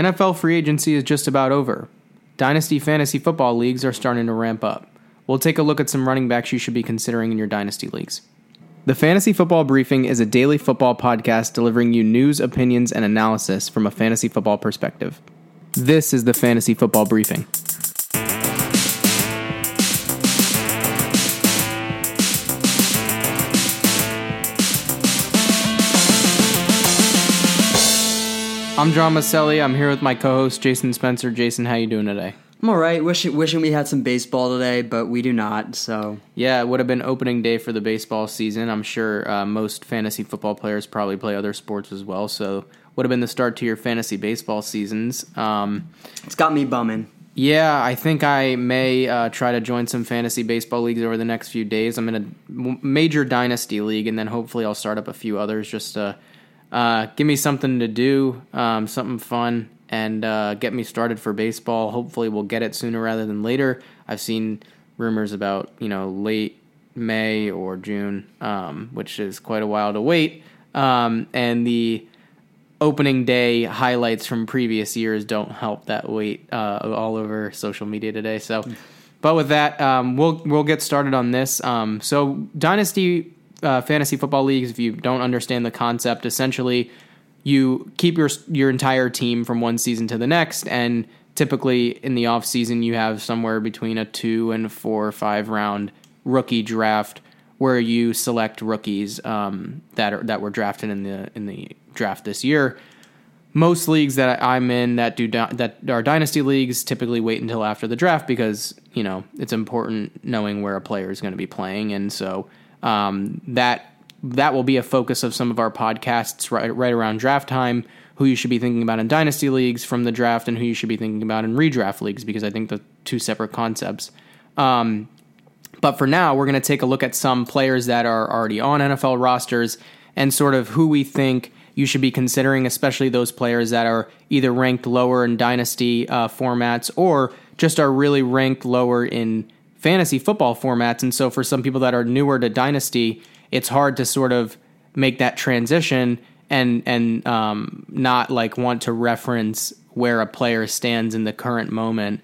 NFL free agency is just about over. Dynasty fantasy football leagues are starting to ramp up. We'll take a look at some running backs you should be considering in your dynasty leagues. The Fantasy Football Briefing is a daily football podcast delivering you news, opinions, and analysis from a fantasy football perspective. This is the Fantasy Football Briefing. I'm John Maselli. I'm here with my co-host Jason Spencer. Jason, how you doing today? I'm all right. Wishing wishing we had some baseball today, but we do not. So Yeah, it would have been opening day for the baseball season. I'm sure uh, most fantasy football players probably play other sports as well, so would have been the start to your fantasy baseball seasons. Um, it's got me bumming. yeah, I think I may uh, try to join some fantasy baseball leagues over the next few days. I'm in a major dynasty league, and then hopefully I'll start up a few others just to uh, give me something to do, um, something fun, and uh, get me started for baseball. Hopefully, we'll get it sooner rather than later. I've seen rumors about you know late May or June, um, which is quite a while to wait. Um, and the opening day highlights from previous years don't help that wait uh, all over social media today. So, but with that, um, we'll we'll get started on this. Um, so, dynasty uh, fantasy football leagues. If you don't understand the concept, essentially, you keep your your entire team from one season to the next, and typically in the off season, you have somewhere between a two and four or five round rookie draft where you select rookies um, that are that were drafted in the in the draft this year. Most leagues that I'm in that do that are dynasty leagues typically wait until after the draft because you know it's important knowing where a player is going to be playing, and so um, that that will be a focus of some of our podcasts right right around draft time. Who you should be thinking about in dynasty leagues from the draft, and who you should be thinking about in redraft leagues because I think the two separate concepts. Um, but for now, we're going to take a look at some players that are already on NFL rosters and sort of who we think you should be considering, especially those players that are either ranked lower in dynasty uh, formats or just are really ranked lower in fantasy football formats. And so for some people that are newer to dynasty, it's hard to sort of make that transition and and um, not like want to reference where a player stands in the current moment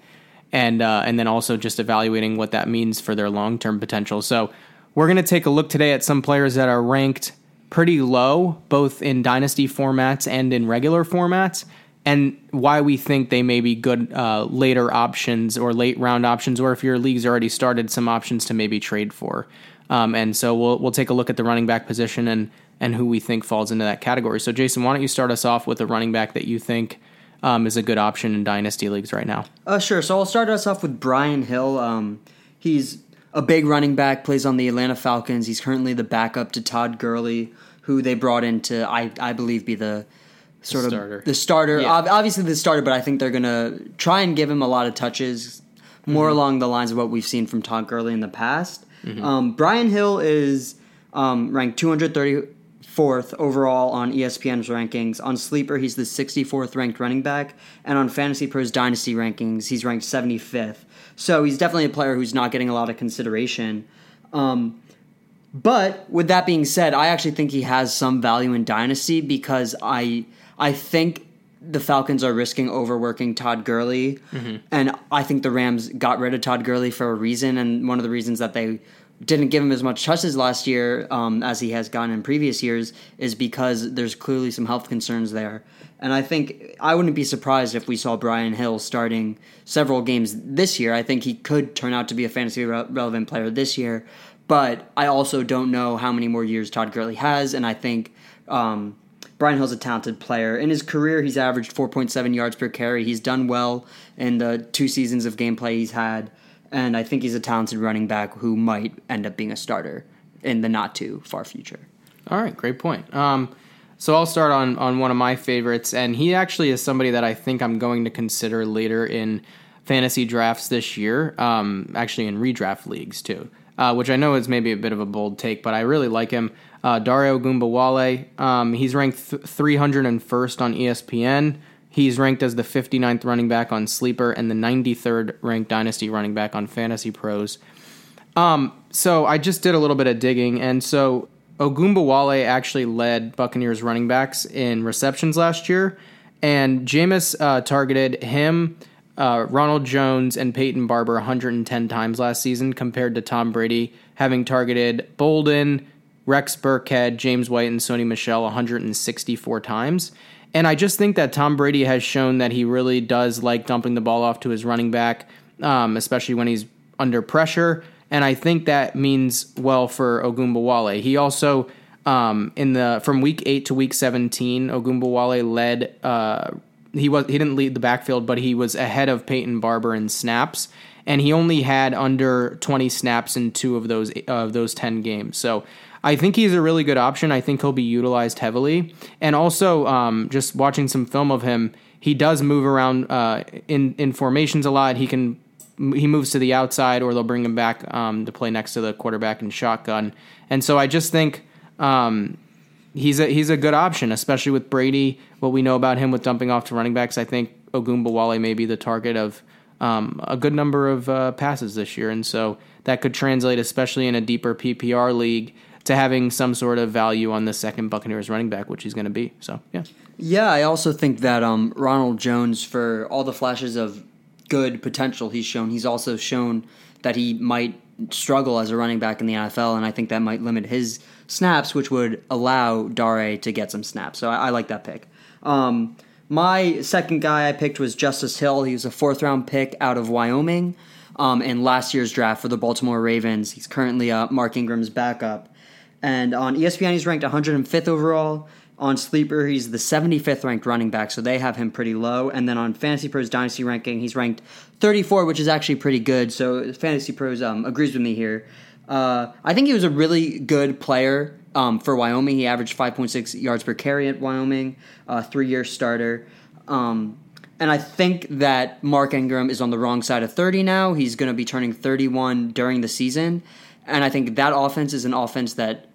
and uh, and then also just evaluating what that means for their long term potential. So we're going to take a look today at some players that are ranked pretty low, both in dynasty formats and in regular formats, and why we think they may be good uh, later options or late round options, or if your league's already started, some options to maybe trade for. Um, and so we'll we'll take a look at the running back position and and who we think falls into that category. So Jason, why don't you start us off with a running back that you think um, is a good option in dynasty leagues right now? Uh, sure. So I'll start us off with Brian Hill. Um, he's a big running back, plays on the Atlanta Falcons. He's currently the backup to Todd Gurley, who they brought in to, I, I believe, be the sort The of starter. the starter. Yeah. Obviously, the starter, but I think they're going to try and give him a lot of touches, more Mm-hmm. along the lines of what we've seen from Todd Gurley in the past. Um, Brian Hill is um, ranked 234th overall on ESPN's rankings. On Sleeper, he's the 64th ranked running back, and on Fantasy Pros Dynasty rankings, he's ranked 75th. So he's definitely a player who's not getting a lot of consideration. Um, but with that being said, I actually think he has some value in dynasty because I I think the Falcons are risking overworking Todd Gurley, and I think the Rams got rid of Todd Gurley for a reason, and one of the reasons that they didn't give him as much touches last year um, as he has gotten in previous years is because there's clearly some health concerns there. And I think I wouldn't be surprised if we saw Brian Hill starting several games this year. I think he could turn out to be a fantasy re- relevant player this year, but I also don't know how many more years Todd Gurley has, and I think um, Brian Hill's a talented player. In his career, he's averaged 4.7 yards per carry. He's done well in the two seasons of gameplay he's had, and I think he's a talented running back who might end up being a starter in the not too far future. All right, great point. Um, so I'll start on on one of my favorites, and he actually is somebody that I think I'm going to consider later in fantasy drafts this year. Um, actually, in redraft leagues too, uh, which I know is maybe a bit of a bold take, but I really like him. Uh, Dare Ogunbowale, um, he's ranked th- 301st on ESPN. He's ranked as the 59th running back on Sleeper and the 93rd ranked Dynasty running back on Fantasy Pros. Um, so I just did a little bit of digging, and so Ogunbowale actually led Buccaneers running backs in receptions last year, And Jameis uh, targeted him, uh, Ronald Jones, and Peyton Barber 110 times last season, compared to Tom Brady having targeted Bolden, Rex Burkhead, James White, and Sony Michel 164 times. And I just think that Tom Brady has shown that he really does like dumping the ball off to his running back, um, especially when he's under pressure. And I think that means well for Ogunbowale. He also um, in the from week eight to week seventeen, Ogunbowale led. Uh, he was he didn't lead the backfield, but he was ahead of Peyton Barber in snaps, and he only had under twenty snaps in two of those of those ten games. So I think he's a really good option. I think he'll be utilized heavily, and also um, just watching some film of him, he does move around uh, in in formations a lot. He can he moves to the outside, or they'll bring him back um, to play next to the quarterback in shotgun. And so I just think um, he's a he's a good option, especially with Brady. What we know about him with dumping off to running backs, I think Ogunbowale may be the target of um, a good number of uh, passes this year, and so that could translate, especially in a deeper PPR league, to having some sort of value on the second Buccaneers running back, which he's going to be. So yeah. Yeah, I also think that um, Ronald Jones, for all the flashes of good potential he's shown, he's also shown that he might struggle as a running back in the NFL, and I think that might limit his snaps, which would allow Dare to get some snaps. So I, I like that pick. Um, my second guy I picked was Justice Hill. He was a fourth round pick out of Wyoming um, in last year's draft for the Baltimore Ravens. He's currently uh, Mark Ingram's backup. And on ESPN, he's ranked 105th overall. On Sleeper, he's the 75th ranked running back, so they have him pretty low. And then on Fantasy Pros Dynasty ranking, he's ranked 34, which is actually pretty good. So Fantasy Pros um, agrees with me here. Uh, I think he was a really good player um, for Wyoming. He averaged 5.6 yards per carry at Wyoming, uh, three year starter. Um, and I think that Mark Ingram is on the wrong side of 30 now. He's going to be turning 31 during the season. And I think that offense is an offense that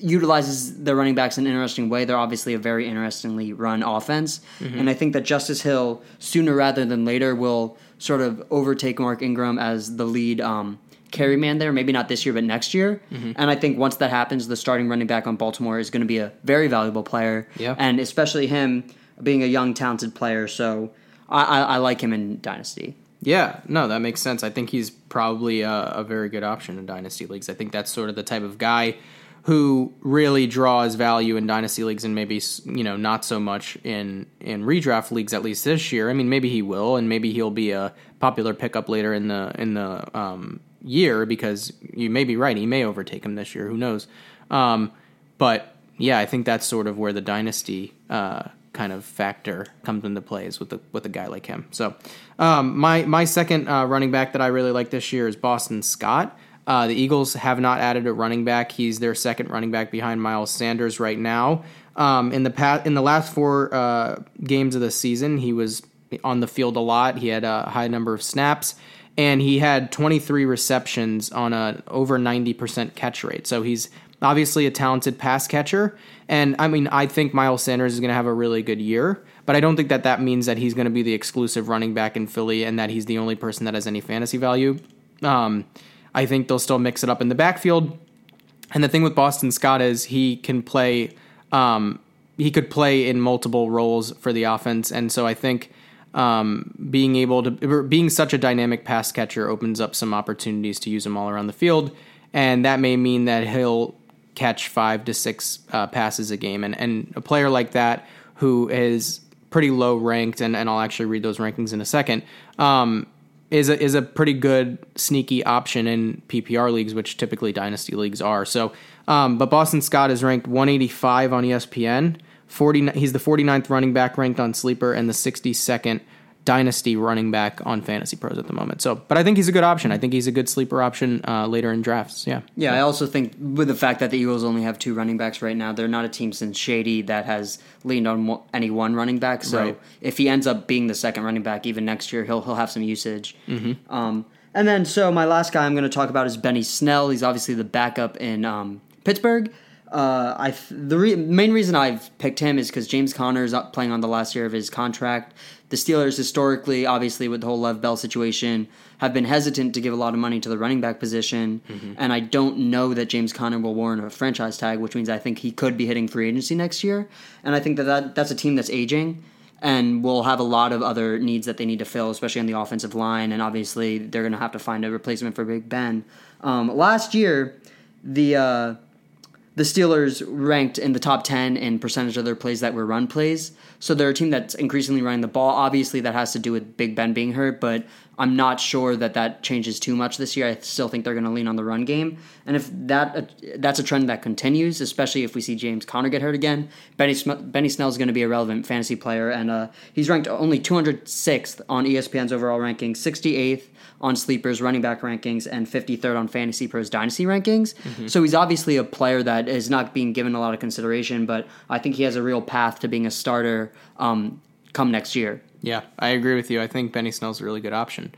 utilizes the running backs in an interesting way. They're obviously a very interestingly run offense. Mm-hmm. And I think that Justice Hill, sooner rather than later, will sort of overtake Mark Ingram as the lead um, carry man there. Maybe not this year, but next year. Mm-hmm. And I think once that happens, the starting running back on Baltimore is going to be a very valuable player. Yeah. And especially him being a young, talented player. So I, I, I like him in Dynasty. Yeah, no, that makes sense. I think he's probably a, a, very good option in dynasty leagues. I think that's sort of the type of guy who really draws value in dynasty leagues and maybe you know not so much in in redraft leagues at least this year. I mean, maybe he will, and maybe he'll be a popular pickup later in the in the um, year because you may be right. He may overtake him this year. Who knows? Um, but yeah, I think that's sort of where the dynasty uh, kind of factor comes into play is with the with a guy like him. So um, my my second uh, running back that I really like this year is Boston Scott. Uh, the Eagles have not added a running back. He's their second running back behind Miles Sanders right now. Um, in the past, in the last four uh, games of the season, he was on the field a lot. He had a high number of snaps, and he had 23 receptions on a over 90% catch rate. So he's obviously a talented pass catcher. And I mean, I think Miles Sanders is going to have a really good year, but I don't think that that means that he's going to be the exclusive running back in Philly and that he's the only person that has any fantasy value. Um, I think they'll still mix it up in the backfield. And the thing with Boston Scott is he can play, um, he could play in multiple roles for the offense. And so I think um, being able to, being such a dynamic pass catcher opens up some opportunities to use him all around the field. And that may mean that he'll catch five to six uh, passes a game. And, and a player like that who is pretty low ranked, and, and I'll actually read those rankings in a second, um, is a, is a pretty good sneaky option in PPR leagues, which typically dynasty leagues are. So, um, but Boston Scott is ranked 185 on ESPN. 40, he's the 49th running back ranked on Sleeper and the 62nd dynasty running back on Fantasy Pros at the moment. So, but I think he's a good option. I think he's a good sleeper option uh, later in drafts. Yeah. Yeah, I also think with the fact that the Eagles only have two running backs right now, they're not a team since Shady that has leaned on any one running back. So right. if he ends up being the second running back even next year, he'll he'll have some usage. Mm-hmm. Um, and then so my last guy I'm going to talk about is Benny Snell. He's obviously the backup in um, Pittsburgh. Uh, I the re- main reason I've picked him is because James Conner is playing on the last year of his contract. The Steelers historically, obviously, with the whole Lev Bell situation, have been hesitant to give a lot of money to the running back position, mm-hmm. and I don't know that James Conner will warrant a franchise tag, which means I think he could be hitting free agency next year, and I think that, that that's a team that's aging. and will have a lot of other needs that they need to fill, especially on the offensive line. And obviously, they're going to have to find a replacement for Big Ben. Um, last year, the uh, the Steelers ranked in the top 10 in percentage of their plays that were run plays. So they're a team that's increasingly running the ball. Obviously, that has to do with Big Ben being hurt, but I'm not sure that that changes too much this year. I still think they're going to lean on the run game. And if that uh, that's a trend that continues, especially if we see James Conner get hurt again, Benny, Sm- Benny Snell is going to be a relevant fantasy player. And uh, he's ranked only 206th on ESPN's overall ranking, 68th on Sleeper's running back rankings and 53rd on Fantasy Pros Dynasty rankings. Mm-hmm. So he's obviously a player that is not being given a lot of consideration, but I think he has a real path to being a starter um, come next year. Yeah, I agree with you. I think Benny Snell's a really good option.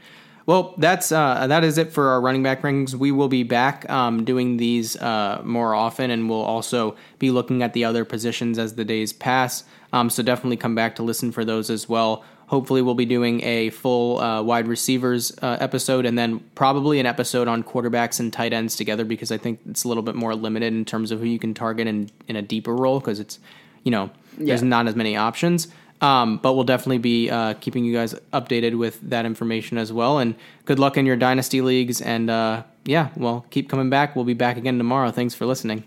Well, that's uh, that is it for our running back rankings. We will be back um, doing these uh, more often, and we'll also be looking at the other positions as the days pass. Um, so definitely come back to listen for those as well. Hopefully, we'll be doing a full uh, wide receivers uh, episode and then probably an episode on quarterbacks and tight ends together because I think it's a little bit more limited in terms of who you can target in, in a deeper role because it's, you know, yeah. there's not as many options. Um, but we'll definitely be uh, keeping you guys updated with that information as well. And good luck in your dynasty leagues. And uh, yeah, well, keep coming back. We'll be back again tomorrow. Thanks for listening.